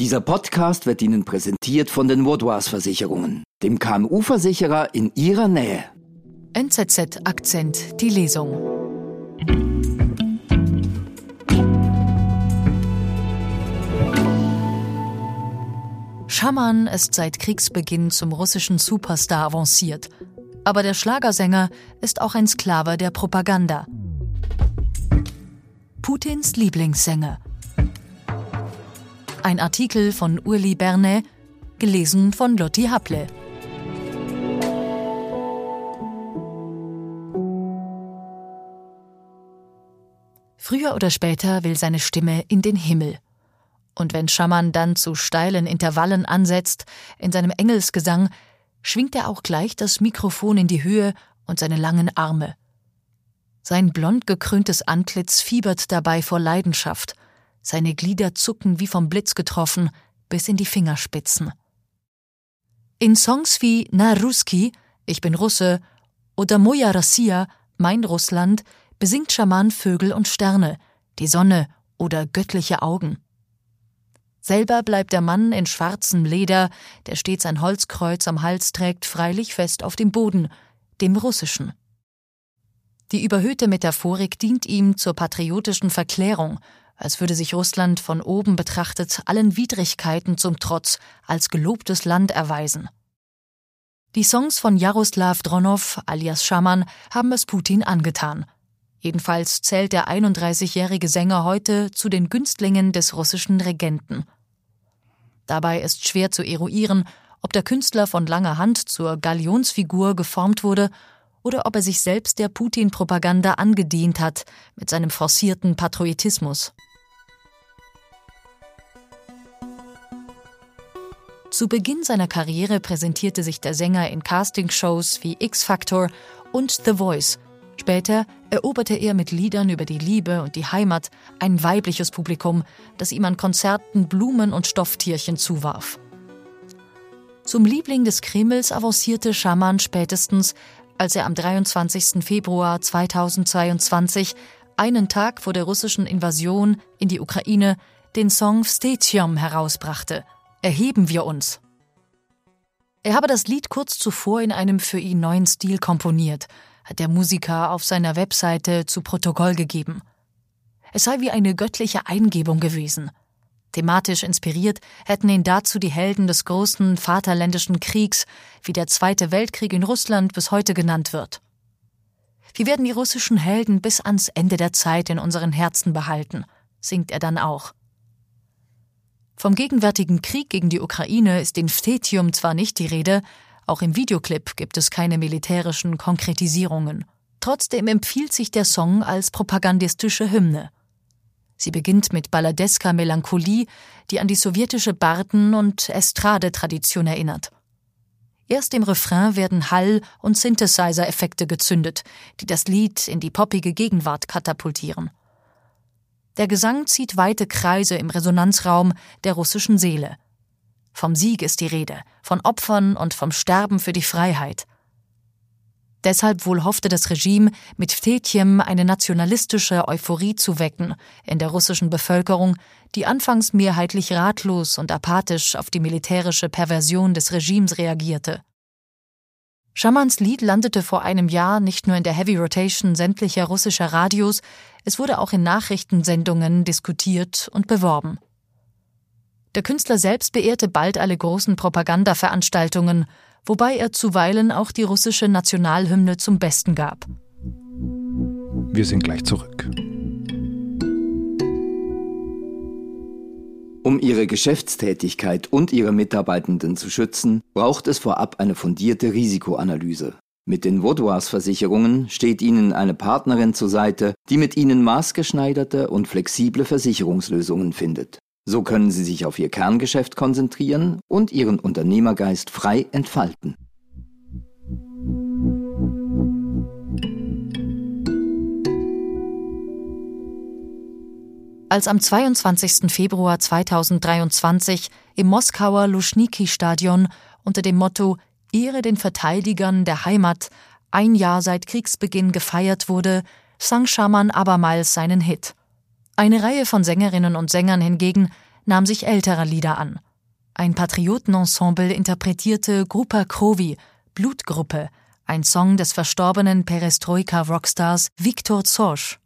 Dieser Podcast wird Ihnen präsentiert von den Vaudois Versicherungen, dem KMU-Versicherer in Ihrer Nähe. NZZ Akzent, die Lesung. Schaman ist seit Kriegsbeginn zum russischen Superstar avanciert. Aber der Schlagersänger ist auch ein Sklave der Propaganda. Putins Lieblingssänger. Ein Artikel von Urli Berne, gelesen von Lotti Haple. Früher oder später will seine Stimme in den Himmel. Und wenn Schaman dann zu steilen Intervallen ansetzt, in seinem Engelsgesang, schwingt er auch gleich das Mikrofon in die Höhe und seine langen Arme. Sein blond gekröntes Antlitz fiebert dabei vor Leidenschaft – seine Glieder zucken wie vom Blitz getroffen bis in die Fingerspitzen. In Songs wie Na Ruski, Ich bin Russe oder Moja Rassia, Mein Russland, besingt Schaman Vögel und Sterne, die Sonne oder göttliche Augen. Selber bleibt der Mann in schwarzem Leder, der stets ein Holzkreuz am Hals trägt, freilich fest auf dem Boden, dem russischen. Die überhöhte Metaphorik dient ihm zur patriotischen Verklärung als würde sich Russland von oben betrachtet allen Widrigkeiten zum Trotz als gelobtes Land erweisen. Die Songs von Jaroslav Dronow alias Schaman haben es Putin angetan. Jedenfalls zählt der 31-jährige Sänger heute zu den Günstlingen des russischen Regenten. Dabei ist schwer zu eruieren, ob der Künstler von langer Hand zur Galionsfigur geformt wurde oder ob er sich selbst der Putin-Propaganda angedient hat mit seinem forcierten Patriotismus. Zu Beginn seiner Karriere präsentierte sich der Sänger in Castingshows wie X Factor und The Voice. Später eroberte er mit Liedern über die Liebe und die Heimat ein weibliches Publikum, das ihm an Konzerten Blumen und Stofftierchen zuwarf. Zum Liebling des Kremls avancierte Schaman spätestens, als er am 23. Februar 2022, einen Tag vor der russischen Invasion in die Ukraine, den Song Stetium herausbrachte – Erheben wir uns. Er habe das Lied kurz zuvor in einem für ihn neuen Stil komponiert, hat der Musiker auf seiner Webseite zu Protokoll gegeben. Es sei wie eine göttliche Eingebung gewesen. Thematisch inspiriert hätten ihn dazu die Helden des großen Vaterländischen Kriegs, wie der Zweite Weltkrieg in Russland bis heute genannt wird. Wir werden die russischen Helden bis ans Ende der Zeit in unseren Herzen behalten, singt er dann auch. Vom gegenwärtigen Krieg gegen die Ukraine ist in Vtetium zwar nicht die Rede, auch im Videoclip gibt es keine militärischen Konkretisierungen. Trotzdem empfiehlt sich der Song als propagandistische Hymne. Sie beginnt mit balladesker Melancholie, die an die sowjetische Barden- und Estrade-Tradition erinnert. Erst im Refrain werden Hall- und Synthesizer-Effekte gezündet, die das Lied in die poppige Gegenwart katapultieren. Der Gesang zieht weite Kreise im Resonanzraum der russischen Seele. Vom Sieg ist die Rede, von Opfern und vom Sterben für die Freiheit. Deshalb wohl hoffte das Regime, mit Vtetjem eine nationalistische Euphorie zu wecken in der russischen Bevölkerung, die anfangs mehrheitlich ratlos und apathisch auf die militärische Perversion des Regimes reagierte. Schamans Lied landete vor einem Jahr nicht nur in der Heavy Rotation sämtlicher russischer Radios, es wurde auch in Nachrichtensendungen diskutiert und beworben. Der Künstler selbst beehrte bald alle großen Propagandaveranstaltungen, wobei er zuweilen auch die russische Nationalhymne zum Besten gab. Wir sind gleich zurück. Um ihre Geschäftstätigkeit und ihre Mitarbeitenden zu schützen, braucht es vorab eine fundierte Risikoanalyse. Mit den Vaudois Versicherungen steht Ihnen eine Partnerin zur Seite, die mit Ihnen maßgeschneiderte und flexible Versicherungslösungen findet. So können Sie sich auf Ihr Kerngeschäft konzentrieren und Ihren Unternehmergeist frei entfalten. Als am 22. Februar 2023 im Moskauer Luschniki-Stadion unter dem Motto Ehre den Verteidigern der Heimat ein Jahr seit Kriegsbeginn gefeiert wurde, sang Schaman abermals seinen Hit. Eine Reihe von Sängerinnen und Sängern hingegen nahm sich älterer Lieder an. Ein Patriotenensemble interpretierte Grupa Krovi, Blutgruppe, ein Song des verstorbenen Perestroika-Rockstars Viktor Zosch.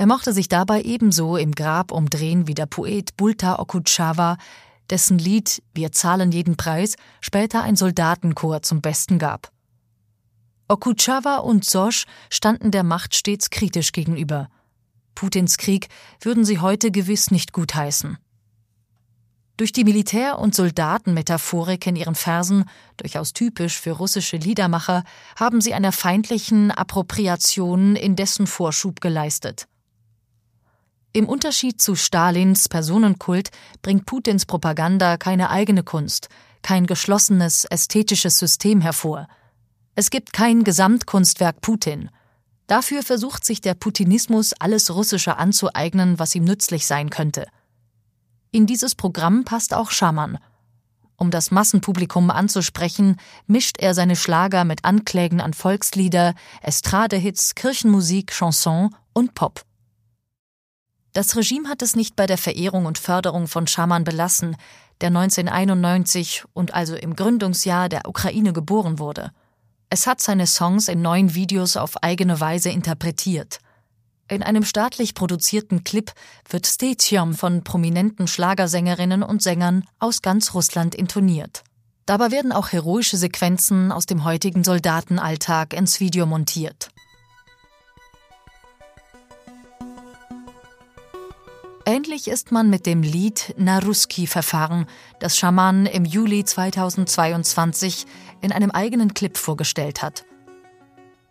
Er mochte sich dabei ebenso im Grab umdrehen wie der Poet Bulta Okutschava, dessen Lied Wir zahlen jeden Preis später ein Soldatenchor zum Besten gab. Okutschava und Zosch standen der Macht stets kritisch gegenüber. Putins Krieg würden sie heute gewiss nicht gutheißen. Durch die Militär- und Soldatenmetaphorik in ihren Versen, durchaus typisch für russische Liedermacher, haben sie einer feindlichen Appropriation indessen Vorschub geleistet. Im Unterschied zu Stalins Personenkult bringt Putins Propaganda keine eigene Kunst, kein geschlossenes ästhetisches System hervor. Es gibt kein Gesamtkunstwerk Putin. Dafür versucht sich der Putinismus alles Russische anzueignen, was ihm nützlich sein könnte. In dieses Programm passt auch Schaman. Um das Massenpublikum anzusprechen, mischt er seine Schlager mit Anklägen an Volkslieder, Estradehits, Kirchenmusik, Chanson und Pop. Das Regime hat es nicht bei der Verehrung und Förderung von Schaman belassen, der 1991 und also im Gründungsjahr der Ukraine geboren wurde. Es hat seine Songs in neuen Videos auf eigene Weise interpretiert. In einem staatlich produzierten Clip wird Stetium von prominenten Schlagersängerinnen und Sängern aus ganz Russland intoniert. Dabei werden auch heroische Sequenzen aus dem heutigen Soldatenalltag ins Video montiert. Ähnlich ist man mit dem Lied Naruski-Verfahren, das Schaman im Juli 2022 in einem eigenen Clip vorgestellt hat.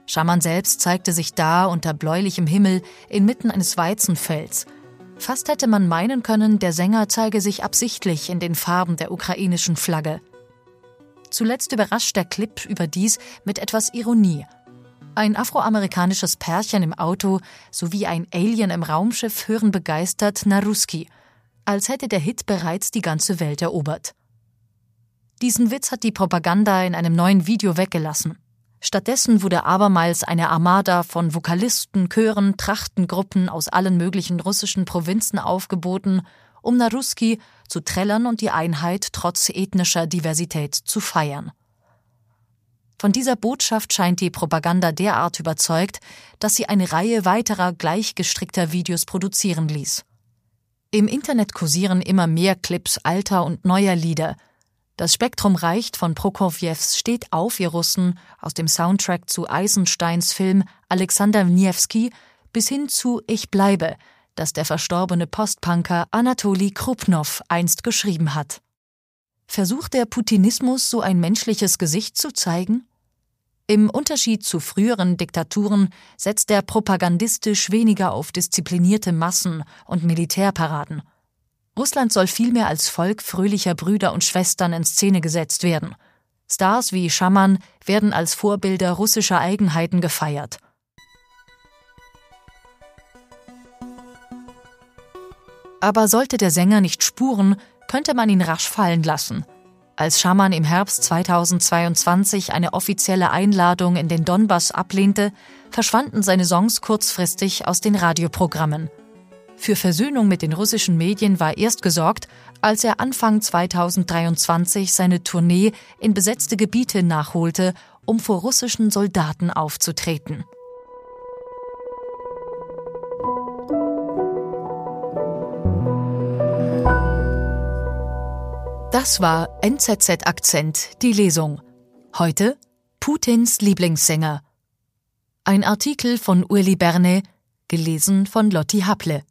Schaman selbst zeigte sich da unter bläulichem Himmel inmitten eines Weizenfelds. Fast hätte man meinen können, der Sänger zeige sich absichtlich in den Farben der ukrainischen Flagge. Zuletzt überrascht der Clip überdies mit etwas Ironie – ein afroamerikanisches Pärchen im Auto sowie ein Alien im Raumschiff hören begeistert Naruski, als hätte der Hit bereits die ganze Welt erobert. Diesen Witz hat die Propaganda in einem neuen Video weggelassen. Stattdessen wurde abermals eine Armada von Vokalisten, Chören, Trachtengruppen aus allen möglichen russischen Provinzen aufgeboten, um Naruski zu trällern und die Einheit trotz ethnischer Diversität zu feiern. Von dieser Botschaft scheint die Propaganda derart überzeugt, dass sie eine Reihe weiterer gleichgestrickter Videos produzieren ließ. Im Internet kursieren immer mehr Clips alter und neuer Lieder. Das Spektrum reicht von Prokofjews Steht auf, ihr Russen aus dem Soundtrack zu Eisensteins Film Alexander Niewski bis hin zu Ich bleibe, das der verstorbene Postpunker Anatoli Krupnow einst geschrieben hat. Versucht der Putinismus so ein menschliches Gesicht zu zeigen? Im Unterschied zu früheren Diktaturen setzt er propagandistisch weniger auf disziplinierte Massen und Militärparaden. Russland soll vielmehr als Volk fröhlicher Brüder und Schwestern in Szene gesetzt werden. Stars wie Schaman werden als Vorbilder russischer Eigenheiten gefeiert. Aber sollte der Sänger nicht spuren, könnte man ihn rasch fallen lassen – als Schaman im Herbst 2022 eine offizielle Einladung in den Donbass ablehnte, verschwanden seine Songs kurzfristig aus den Radioprogrammen. Für Versöhnung mit den russischen Medien war erst gesorgt, als er Anfang 2023 seine Tournee in besetzte Gebiete nachholte, um vor russischen Soldaten aufzutreten. Das war NZZ Akzent, die Lesung. Heute Putins Lieblingssänger. Ein Artikel von Uli Berne, gelesen von Lotti Haple.